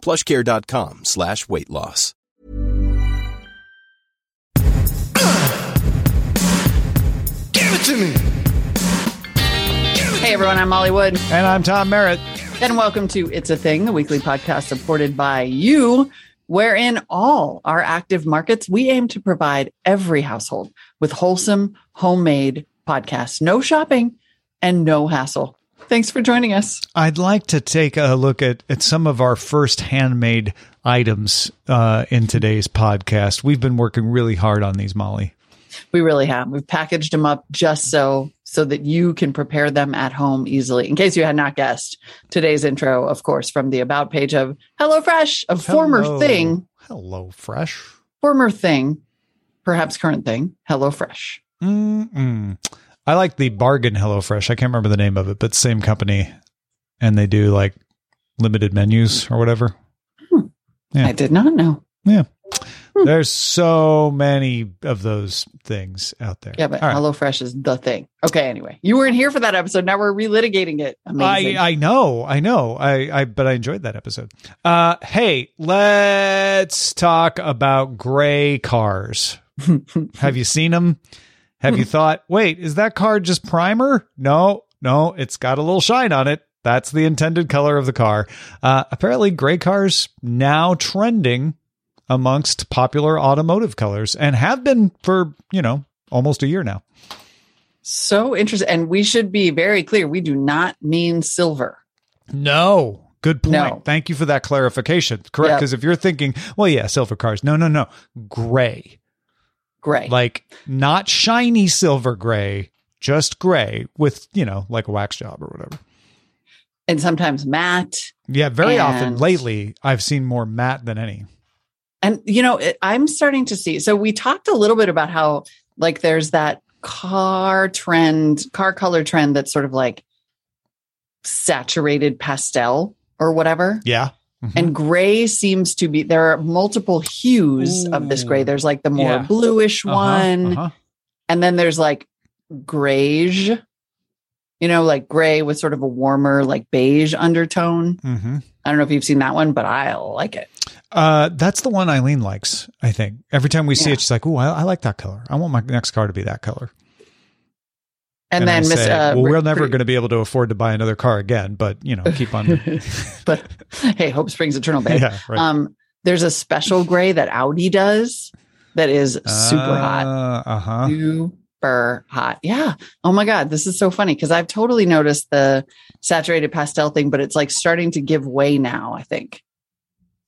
plushcare.com slash weight loss. Give it to me. Hey everyone, I'm Molly Wood, And I'm Tom Merritt. and welcome to It's a Thing, the weekly podcast supported by you, wherein all our active markets, we aim to provide every household with wholesome, homemade podcasts. No shopping and no hassle. Thanks for joining us. I'd like to take a look at, at some of our first handmade items uh, in today's podcast. We've been working really hard on these, Molly. We really have. We've packaged them up just so so that you can prepare them at home easily. In case you had not guessed, today's intro, of course, from the about page of HelloFresh, a former thing, Hello, Fresh. former thing, perhaps current thing, HelloFresh. Mm-mm. I like the bargain HelloFresh. I can't remember the name of it, but same company. And they do like limited menus or whatever. Yeah. I did not know. Yeah. There's so many of those things out there. Yeah, but All right. HelloFresh is the thing. Okay, anyway, you weren't here for that episode. Now we're relitigating it. Amazing. I, I know, I know. I, I but I enjoyed that episode. Uh hey, let's talk about gray cars. Have you seen them? Have you thought, wait, is that car just primer? No, no, it's got a little shine on it. That's the intended color of the car. Uh, apparently, gray cars now trending amongst popular automotive colors and have been for, you know, almost a year now. so interesting. And we should be very clear. We do not mean silver. No. Good point. No. Thank you for that clarification. Correct. Yep. Because if you're thinking, well, yeah, silver cars. No, no, no. Gray. Gray. Like not shiny silver gray, just gray with, you know, like a wax job or whatever. and sometimes matte. Yeah, very often lately, I've seen more matte than any. And, you know, it, I'm starting to see. So we talked a little bit about how, like, there's that car trend, car color trend that's sort of like saturated pastel or whatever. Yeah. Mhm. And gray seems to be, there are multiple hues of this gray. There's like the more Yeah. bluish Uh-huh, one. uh-huh. And then there's like grayish, you know, like gray with sort of a warmer, like beige undertone. Mhm. I don't know if you've seen that one, but I like it. Uh, that's the one Eileen likes, I think. Every time we see Yeah. it, she's like, oh, I, I like that color. I want my next car to be that color. And, then Miss, say, uh, well, we're never going to be able to afford to buy another car again, but, you know, keep on. but hey, hope springs eternal, babe. yeah, right. Um, there's a special gray that Audi does that is super hot. Uh huh. Super hot. Yeah. Oh my God. This is so funny because I've totally noticed the saturated pastel thing, but it's like starting to give way now, I think.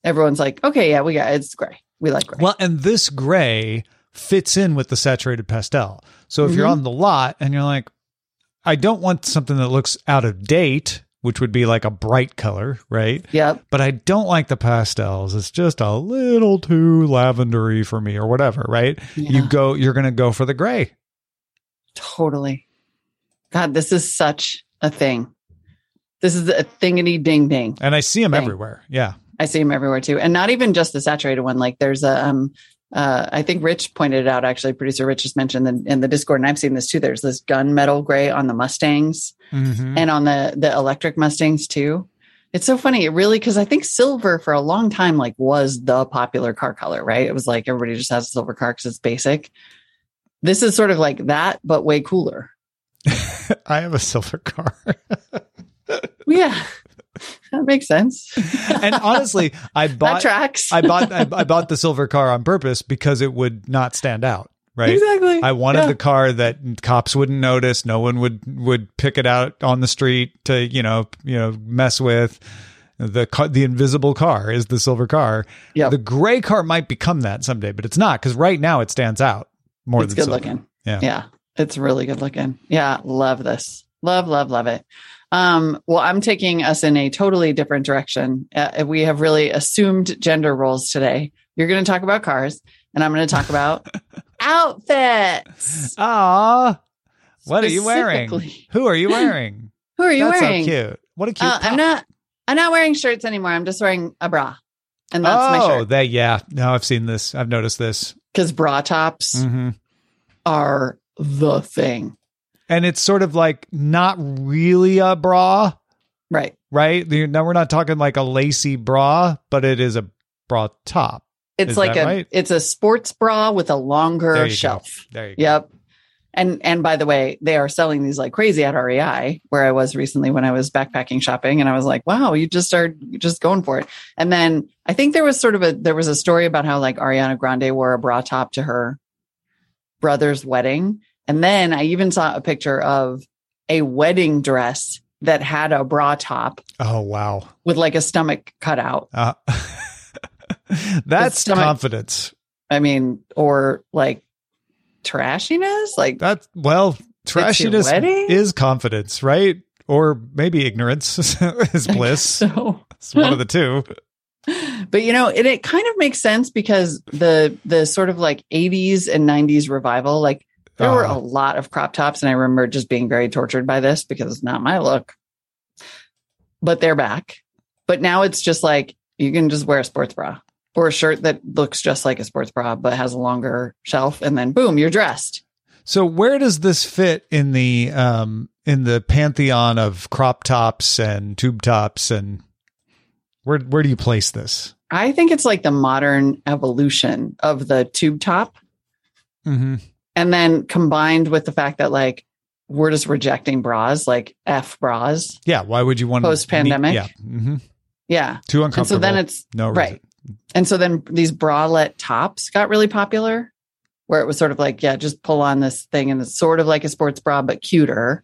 Everyone's like, okay, yeah, we got it's gray. We like gray. Well, and this gray fits in with the saturated pastel. So if you're Mhm. on the lot and you're like, I don't want something that looks out of date, which would be like a bright color, right? yep. But I don't like the pastels. It's just a little too lavendery for me or whatever, right? You go, you're going to go for the gray. Totally. God, this is such a thing. This is a thingity ding ding. And I see them Thing. everywhere. Yeah. I see them everywhere too. And not even just the saturated one. Like there's a, um, uh, I think Rich pointed it out, actually, producer Rich just mentioned in, in the Discord, and I've seen this too. There's this gunmetal gray on the Mustangs Mhm. and on the, the electric Mustangs too. It's so funny. It really, cause I think silver for a long time, like was the popular car color, right? It was like everybody just has a silver car because it's basic. This is sort of like that, but way cooler. I have a silver car. Yeah. That makes sense. and honestly, I bought tracks. I bought I, I bought the silver car on purpose because it would not stand out. Right. Exactly. I wanted Yeah. the car that cops wouldn't notice. No one would would pick it out on the street to you know you know mess with. The car, the invisible car is the silver car. Yeah. The gray car might become that someday, but it's not because right now it stands out more it's than good silver. looking. Yeah. Yeah. It's really good looking. Yeah. Love this. Love, love, love it. Um, well, I'm taking us in a totally different direction. Uh, we have really assumed gender roles today. You're going to talk about cars, and I'm going to talk about outfits. Ah, what are you wearing? Who are you wearing? Who are you That's wearing? so cute. What a cute. Uh, I'm not. I'm not wearing shirts anymore. I'm just wearing a bra, and that's my shirt. oh, that yeah. No, I've seen this. I've noticed this. Because bra tops hmm are the thing, And it's sort of like not really a bra, right? right? Now we're not talking like a lacy bra, but it is a bra top. It's Is like a right? it's a sports bra with a longer you go. shelf. There you go. Yep. And and by the way, they are selling these like crazy at REI, where I was recently when I was backpacking shopping, and I was like, wow, you just are just going for it. And then I think there was sort of a there was a story about how like Ariana Grande wore a bra top to her brother's wedding. And then I even saw a picture of a wedding dress that had a bra top Oh wow. with like a stomach cutout. Uh, that's stomach- confidence. I mean, or like trashiness, like That well, trashiness is confidence, right? Or maybe ignorance is bliss. so. It's one of the two. but you know and it kind of makes sense because the the sort of like 80s and 90s revival like there were a Uh, lot of crop tops and i remember just being very tortured by this because it's not my look. But they're back. But now it's just like you can just wear a sports bra or a shirt that looks just like a sports bra but has a longer shelf and then boom you're dressed. So where does this fit in the um in the pantheon of crop tops and tube tops and where where do you place this? i think it's like the modern evolution of the tube top. Mm-hmm. And then combined with the fact that like we're just rejecting bras like f bras Yeah. Why would you want to- Post-pandemic? Yeah. Mm-hmm. yeah Too uncomfortable. and so then it's no reason. right and so then these bralette tops got really popular where it was sort of like yeah just pull on this thing and it's sort of like a sports bra but cuter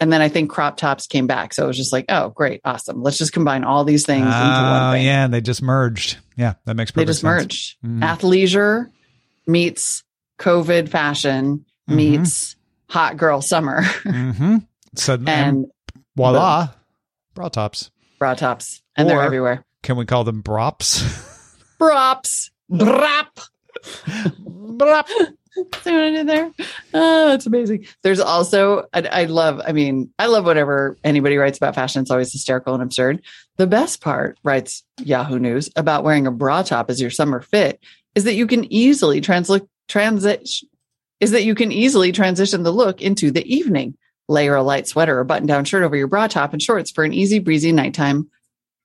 and then i think crop tops came back so it was just like oh great awesome let's just combine all these things into Oh one thing yeah, and they just merged. Yeah, that makes perfect. they just sense. merged Mhm. athleisure meets covid fashion Mhm. meets hot girl summer Mm-hmm. So and and voila, bra tops. bra tops and they're everywhere Can we call them brops? props brap Brop. See what I did there? Oh, that's amazing. There's also, I, I love, I mean, I love whatever anybody writes about fashion. It's always hysterical and absurd. The best part, writes Yahoo News, about wearing a bra top as your summer fit is that you can easily transli- transit, is that you can easily transition the look into the evening. Layer a light sweater or button down shirt over your bra top and shorts for an easy breezy nighttime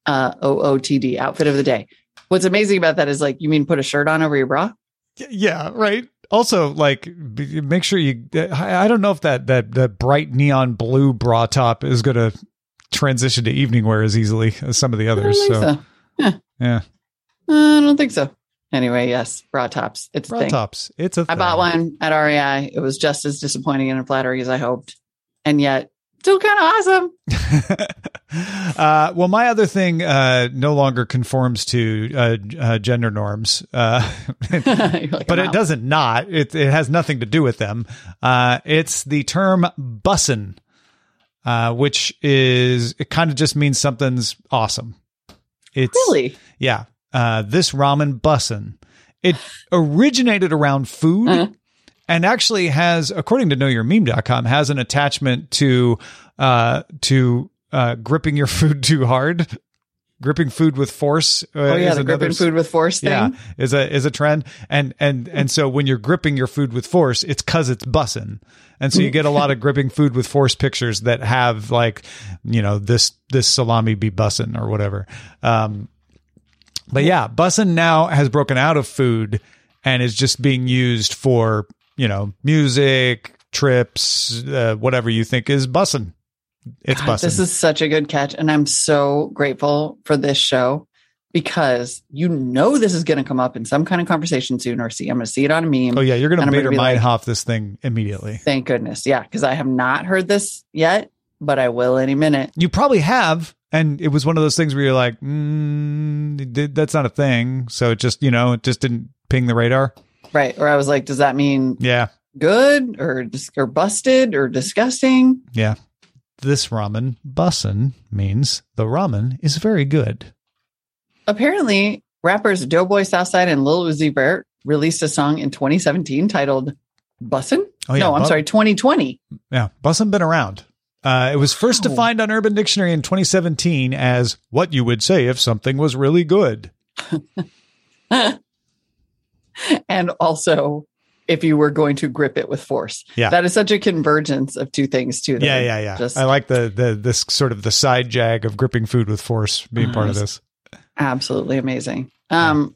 uh, OOTD outfit of the day. What's amazing about that is like, you mean put a shirt on over your bra? Yeah, right. Also, like, make sure you. I I don't know if that that that bright neon blue bra top is going to transition to evening wear as easily as some of the I don't others. think So, so. yeah, Uh, I don't think so. Anyway, yes, bra tops. It's a thing. tops. It's a. I bought one at REI. It was just as disappointing and flattering as I hoped, and yet still kind of awesome. uh, well, my other thing uh, no longer conforms to uh, uh, gender norms, uh, like, but it doesn't not. It it has nothing to do with them. Uh, it's the term bussin, uh, which is it kind of just means something's awesome. It's Really? yeah. Uh, this ramen bussin. It originated around food Uh-huh. and actually has, according to knowyourmeme.com, has an attachment to uh, to uh, gripping your food too hard. Gripping food with force. Uh, Oh yeah, the another gripping food with force thing. yeah, is a is a trend, and and and so when you're gripping your food with force, it's because it's bussin', and so you get a lot of gripping food with force pictures that have like, you know, this this salami be bussin' or whatever. Um, but yeah, bussin' now has broken out of food and is just being used for you know music, trips, uh, whatever you think is bussin'. It's bussin'. This is such a good catch, and I'm so grateful for this show because you know this is going to come up in some kind of conversation soon, or see I'm going to see it on a meme. oh yeah, you're gonna and I'm Bader be like- this thing immediately. Thank goodness, yeah, because I have not heard this yet, but I will any minute. You probably have. And it was one of those things where you're like, mm, that's not a thing. So it just, you know, it just didn't ping the radar. Right? Or I was like, does that mean Yeah. good or or busted or disgusting? Yeah. This ramen bussin' means the ramen is very good. apparently Rappers Doughboy Southside and Lil Uzi Vert released a song in 2017 titled Bussin'? Oh, yeah, no, I'm Bu- sorry, 2020. Yeah, bussin' been around. Uh, it was first Wow. defined on Urban Dictionary in 2017 as what you would say if something was really good. and also if you were going to grip it with force. Yeah. That is such a convergence of two things too. Yeah, yeah, yeah. Just I like the the this sort of the side jag of gripping food with force being part of this. absolutely amazing. Um,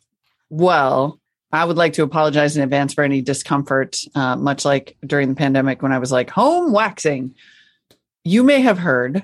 well, I would like to apologize in advance for any discomfort, uh, much like during the pandemic when I was like home waxing. You may have heard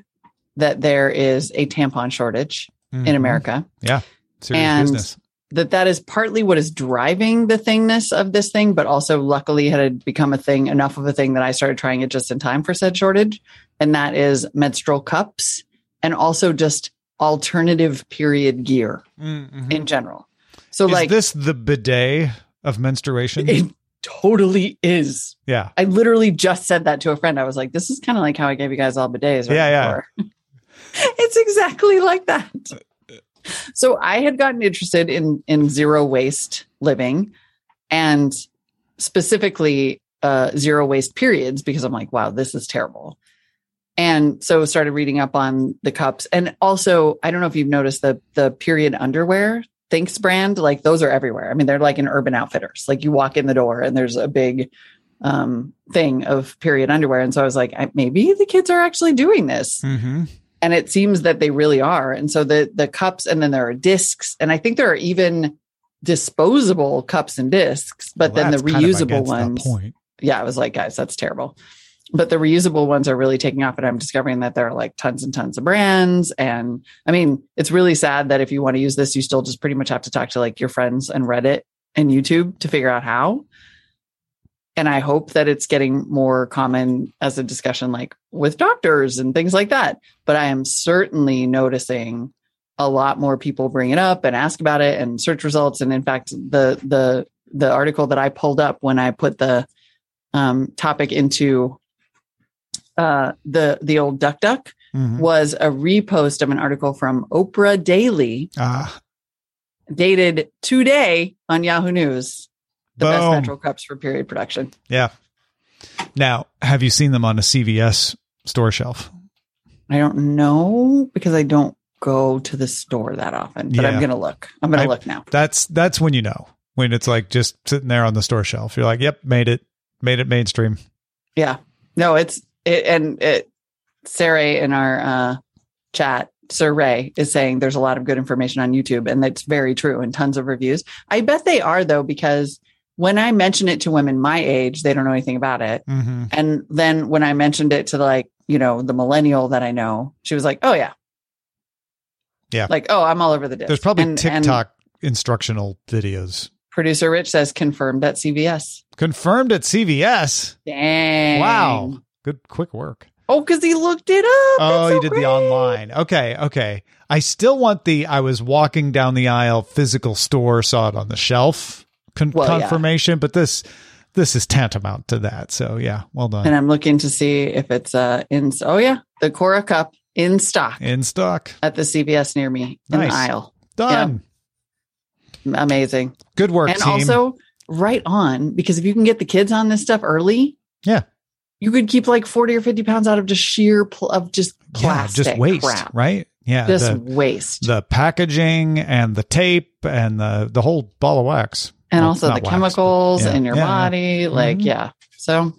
that there is a tampon shortage in Mhm. America. Yeah. Serious And- business. that that is partly what is driving the thingness of this thing, but also luckily had become a thing enough of a thing that I started trying it just in time for said shortage. And that is menstrual cups and also just alternative period gear Mhm. in general. So Is like this the bidet of menstruation? it totally is. yeah. I literally just said that to a friend. I was like, this is kind of like how I gave you guys all bidets. Right Yeah, yeah. before. it's exactly like that. So I had gotten interested in in zero waste living and specifically uh, zero waste periods because I'm like, wow, this is terrible. And so started reading up on the cups. And also, I don't know if you've noticed the the period underwear Thinx brand, like those are everywhere. I mean, they're like in Urban Outfitters. Like you walk in the door and there's a big um, thing of period underwear. And so I was like, I, maybe the kids are actually doing this. Mm-hmm. And it seems that they really are. And so the the cups, and then there are discs, and I think there are even disposable cups and discs, but then the reusable ones. point. yeah, I was like, guys, that's terrible. But the reusable ones are really taking off, and I'm discovering that there are like tons and tons of brands. And I mean, it's really sad that if you want to use this, you still just pretty much have to talk to like your friends and Reddit and YouTube to figure out how. And I hope that it's getting more common as a discussion, like with doctors and things like that. But I am certainly noticing a lot more people bring it up and ask about it and search results. And in fact, the the the article that I pulled up when I put the um, topic into uh, the the old Duck Duck Mhm. was a repost of an article from Oprah Daily, Ah, dated today on Yahoo News. The best natural cups for period production. yeah. Now, have you seen them on a CVS store shelf? I don't know because I don't go to the store that often, but Yeah. I'm gonna look. I'm gonna look now. That's that's when you know when it's like just sitting there on the store shelf. You're like, yep, made it, made it mainstream. Yeah. No, it's it, and it. Sarah in our uh, chat, Sir Ray is saying there's a lot of good information on YouTube, and that's very true, and tons of reviews. I bet they are though, because when I mention it to women my age, they don't know anything about it, Mm-hmm. and then when I mentioned it to like you know the millennial that I know, she was like, "Oh yeah, Yeah. like oh I'm all over the disc." There's probably And- and TikTok instructional videos producer Rich says confirmed at CVS. confirmed at CVS. Dang! Wow, good quick work. Oh, because he looked it up. Oh, so you did great. the online. Okay, okay. I still want the I was walking down the aisle physical store, saw it on the shelf con- Well, yeah. confirmation, but this this is tantamount to that. So yeah, well done. and I'm looking to see if it's uh in. Oh yeah, the Cora Cup in stock In stock. at the CVS near me in Nice. the aisle. Done. Amazing, Good work, and team. also right on because if you can get the kids on this stuff early, Yeah. You could keep like forty or fifty pounds out of just sheer pl- of just yeah, plastic just waste, crap. right? Yeah, Just the, waste, the packaging and the tape and the the whole ball of wax. and Well, also the wax, chemicals yeah. in your Yeah, yeah. body. Like Mhm. yeah, so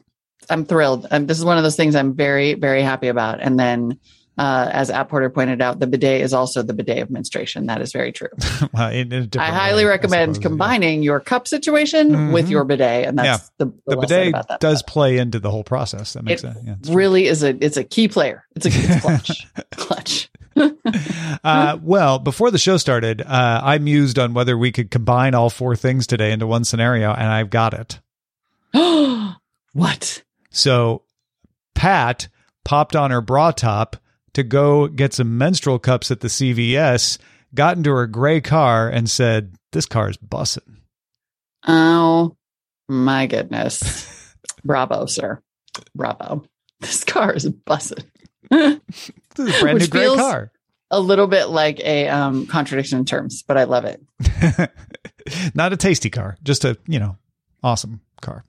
I'm thrilled. Um, this is one of those things I'm very very happy about. And then. Uh, as App Porter pointed out, the bidet is also the bidet of menstruation. That is very true. Well, in- in a I highly way, recommend suppose, yeah. combining your cup situation with Mhm. your bidet, and that's the, the, The bidet that. does play into the whole process. That makes It sense. Yeah, it's true. really is a it's a key player. It's a it's clutch, clutch. uh, well, before the show started, uh, I mused on whether we could combine all four things today into one scenario, and I've got it. what? So, Pat popped on her bra top to go get some menstrual cups at the CVS, got into her gray car, and said, This car is bussin'. Oh my goodness! Bravo, sir. Bravo. This car is busted. This is a brand Which new gray car. a little bit like a um, contradiction in terms, but I love it. Not a tasty car, just a, you know, awesome car.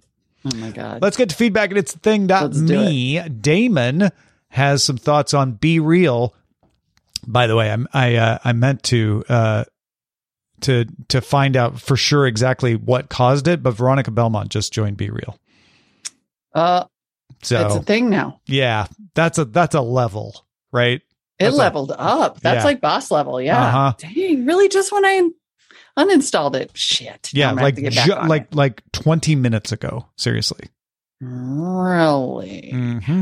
Oh my god. Let's get to feedback and it's the Let's do thing.me. Damon has some thoughts on Be Real. By the way, I'm, I uh, I meant to uh, to to find out for sure exactly what caused it, but Veronica Belmont just joined Be Real. uh, So it's a thing now. yeah, that's a that's a level, right? It That's leveled up. That's Yeah. like boss level. Yeah. Uh-huh. Dang. Really? Just when I uninstalled it? Shit. Yeah, I'm gonna have like to get back ju- like it. like 20 minutes ago. Seriously. really. hmm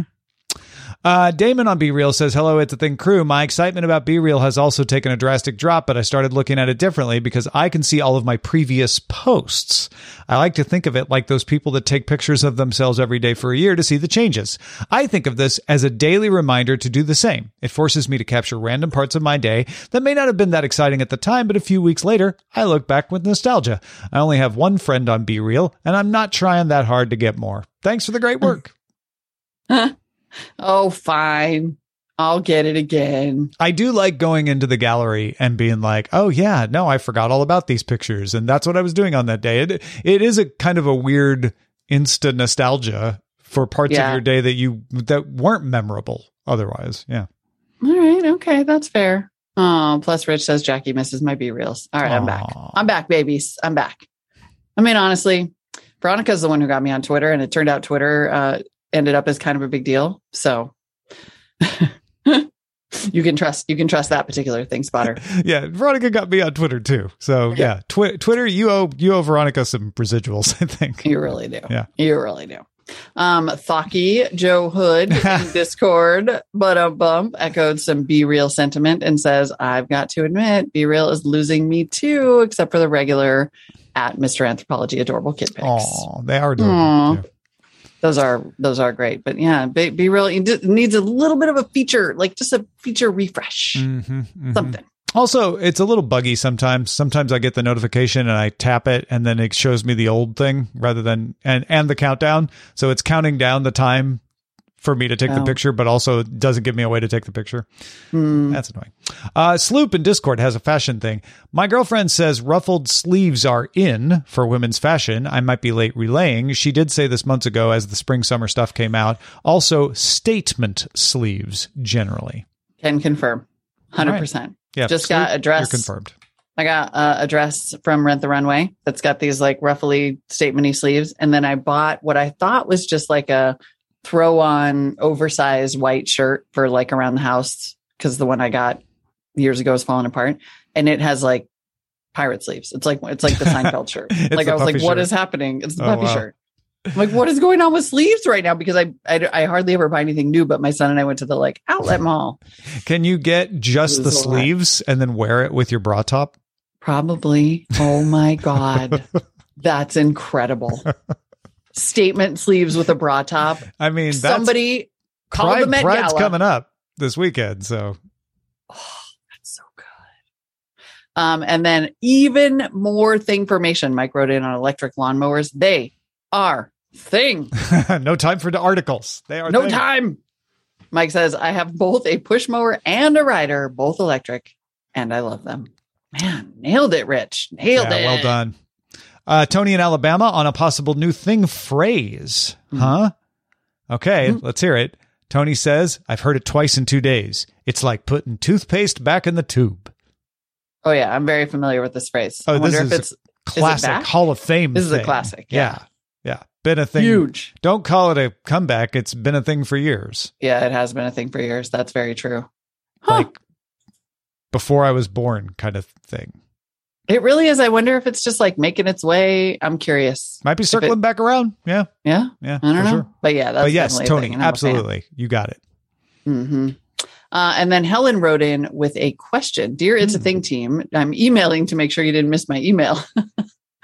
Uh, Damon on Be Real says, Hello, it's a thing crew. My excitement about Be Real has also taken a drastic drop, but I started looking at it differently because I can see all of my previous posts. I like to think of it like those people that take pictures of themselves every day for a year to see the changes. I think of this as a daily reminder to do the same. It forces me to capture random parts of my day that may not have been that exciting at the time, but a few weeks later, I look back with nostalgia. I only have one friend on Be Real, and I'm not trying that hard to get more. Thanks for the great work. Oh, fine. I'll get it again. I do like going into the gallery and being like, "Oh yeah, no, I forgot all about these pictures, and that's what I was doing on that day." It it is a kind of a weird insta nostalgia for parts Yeah. of your day that you that weren't memorable otherwise. Yeah. All right. Okay. That's fair. Oh, plus Rich says Jackie misses my B reels. All right. I'm back. I'm back, babies. I'm back. I mean, honestly, Veronica's the one who got me on Twitter, and it turned out Twitter uh, ended up as kind of a big deal. So you can trust you can trust that particular thing spotter. Yeah, Veronica got me on Twitter too. So yeah, Twi- Twitter, you owe you owe Veronica some residuals, I think. You really do. Yeah. You really do. Um, Thaki Joe Hood in Discord, but a bump echoed some Be Real sentiment and says, I've got to admit, Be Real is losing me too, except for the regular at Mr. Anthropology adorable kid pics. Oh, they are doing Aw. it too. Those are those are great. But yeah, Be, Be Real it needs a little bit of a feature, like just a feature refresh. Mhm, mhm. Something. Also, it's a little buggy sometimes. Sometimes I get the notification and I tap it and then it shows me the old thing rather than and and the countdown. So it's counting down the time for me to take the Oh. picture, but also doesn't give me a way to take the picture. Hmm. That's annoying. Uh, Sloop in Discord has a fashion thing. My girlfriend says ruffled sleeves are in for women's fashion. I might be late relaying. She did say this months ago as the spring summer stuff came out. Also, statement sleeves generally. Can confirm. Hundred percent. Yeah, Just Sloop, got a dress. You're confirmed. I got uh, a dress from Rent the Runway that's got these like ruffly statementy sleeves, and then I bought what I thought was just like a throw on oversized white shirt for like around the house because the one I got years ago is falling apart, and it has like pirate sleeves. It's like it's like the Seinfeld shirt. Like I was like, puffy what shirt. is happening? It's the Oh, puffy wow. shirt. I'm like, what is going on with sleeves right now? Because I, I I hardly ever buy anything new, but my son and I went to the like outlet mall. Can you get just the was a lot. sleeves and then wear it with your bra top? Probably. Oh my God. That's incredible. Statement sleeves with a bra top. I mean, that's Somebody call Pride, the Met Pride's Gala. coming up this weekend, so Oh, that's so good. Um, and then even more thing formation. Mike wrote in on electric lawnmowers. They are thing. no time for the articles. They are No thing. time. Mike says, I have both a push mower and a rider, both electric, and I love them. Man, nailed it, Rich. Nailed Yeah, it. well done. Uh, Tony in Alabama on a possible new thing phrase. Hmm. Huh? Okay, let's hear it. Tony says, I've heard it twice in two days. It's like putting toothpaste back in the tube. Oh yeah, I'm very familiar with this phrase. Oh, I this wonder is if it's Classic back? Hall of Fame. This is a classic, Yeah. yeah. yeah. Been a thing. huge. Don't call it a comeback. It's been a thing for years. Yeah, it has been a thing for years. That's very true. Huh. Like before I was born kind of thing. It really is. I wonder if it's just like making its way. I'm curious. Might be circling it- back around. Yeah. Yeah, Yeah. I don't know, Sure. but yeah, that's But yes, Tony, thing, and I'm a absolutely. You got it. Mm-hmm. Uh, and then Helen wrote in with a question. Dear It's a Hmm. Thing team, I'm emailing to make sure you didn't miss my email.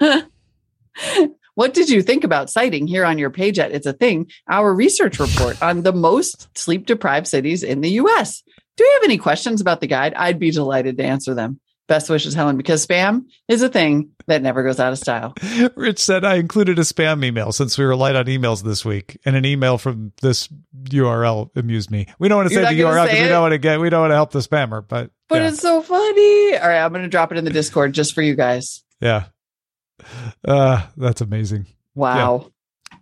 what did you think about citing here on your page at It's a Thing, our research report on the most sleep deprived cities in the US? Do you have any questions about the guide? I'd be delighted to answer them. Best wishes, Helen, because spam is a thing that never goes out of style. Rich said I included a spam email since we were light on emails this week, and an email from this URL amused me. We don't want to say the URL because we don't want to get we don't want to help the spammer, but but Yeah. it's so funny. All right, I'm going to drop it in the Discord just for you guys. Yeah. Uh, that's amazing. Wow.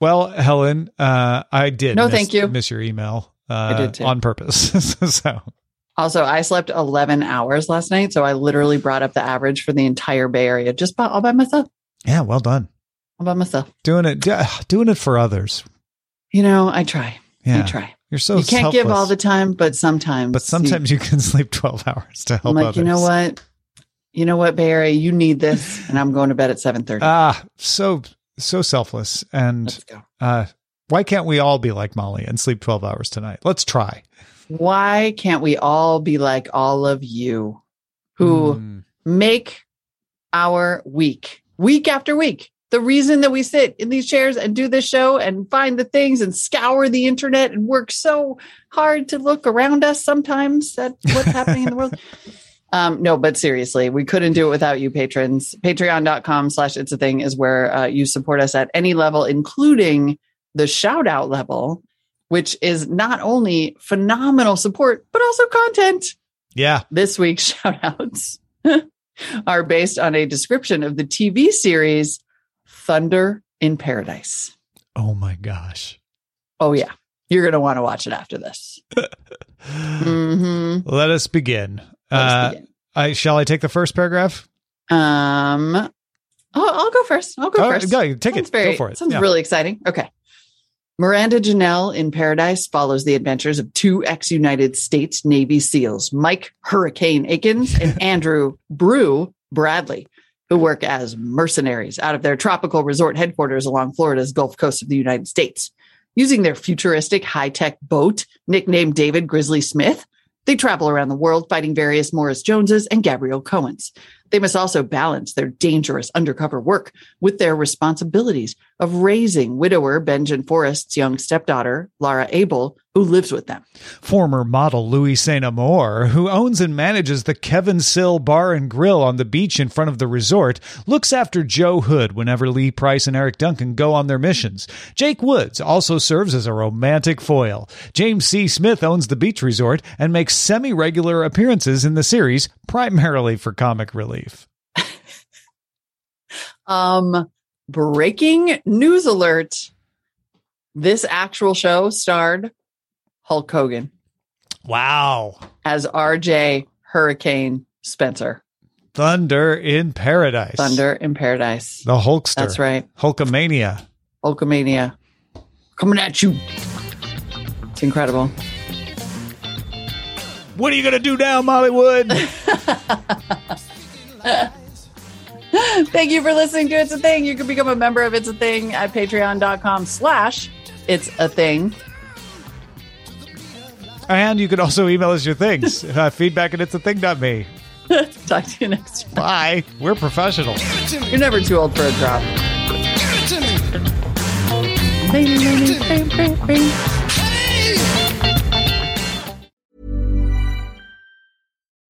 Well, Helen, uh, I did. No, miss, thank you. Miss your email. Uh, I did too. on purpose. so Also, I slept 11 hours last night, so I literally brought up the average for the entire Bay Area just by, all by myself. yeah, well done. All by myself. Doing it, doing it for others. You know, I try. Yeah, I try. you're so you can't give all the time, but sometimes. but sometimes you, can sleep twelve hours to help I'm like, others. you know what? You know what, Bay Area, you need this, and I'm going to bed at 7:30. Ah, so so selfless. And uh, why can't we all be like Molly and sleep twelve hours tonight? Let's try. Why can't we all be like all of you who Mm. make our week, week after week? The reason that we sit in these chairs and do this show and find the things and scour the internet and work so hard to look around us sometimes at what's happening in the world. Um, no, but seriously, we couldn't do it without you patrons. Patreon.com slash it's a thing is where uh, you support us at any level, including the shout out level, which is not only phenomenal support, but also content. Yeah. This week's shout outs are based on a description of the TV series Thunder in Paradise. Oh my gosh. Oh, yeah. You're going to want to watch it after this. hmm Let us begin. Uh, I shall I take the first paragraph? Um, I'll, I'll go first. I'll go Oh, first. go, take Sounds it. Very, go for it. Sounds Yeah. really exciting. Okay. Miranda Janelle in Paradise follows the adventures of two ex United States Navy SEALs, Mike Hurricane Akins and Andrew Brew Bradley, who work as mercenaries out of their tropical resort headquarters along Florida's Gulf Coast of the United States. Using their futuristic high tech boat, nicknamed David Grizzly Smith, they travel around the world fighting various Morris Joneses and Gabrielle Cohens. They must also balance their dangerous undercover work with their responsibilities of raising widower Benjamin Forrest's young stepdaughter, Lara Abel, who lives with them. Former model Louis Saint Amour, who owns and manages the Kevin Sill Bar and Grill on the beach in front of the resort, looks after Joe Hood whenever Lee Price and Eric Duncan go on their missions. Jake Woods also serves as a romantic foil. James C. Smith owns the beach resort and makes semi regular appearances in the series, primarily for comic relief. Um, breaking news alert. This actual show starred Hulk Hogan Wow. as RJ Hurricane Spencer. Thunder in Paradise. Thunder in Paradise. The Hulkster. That's right. Hulkamania. Hulkamania. Coming at you. It's incredible. What are you going to do now, Mollywood? Thank you for listening to It's a Thing. You can become a member of It's a Thing at patreon.com slash It's a Thing. and you can also email us your things. Uh, feedback at it's a thing.me. Talk to you next time. Bye. We're professionals. Give it to me. You're never too old for a drop. Give it to me. Bing, bing, bing,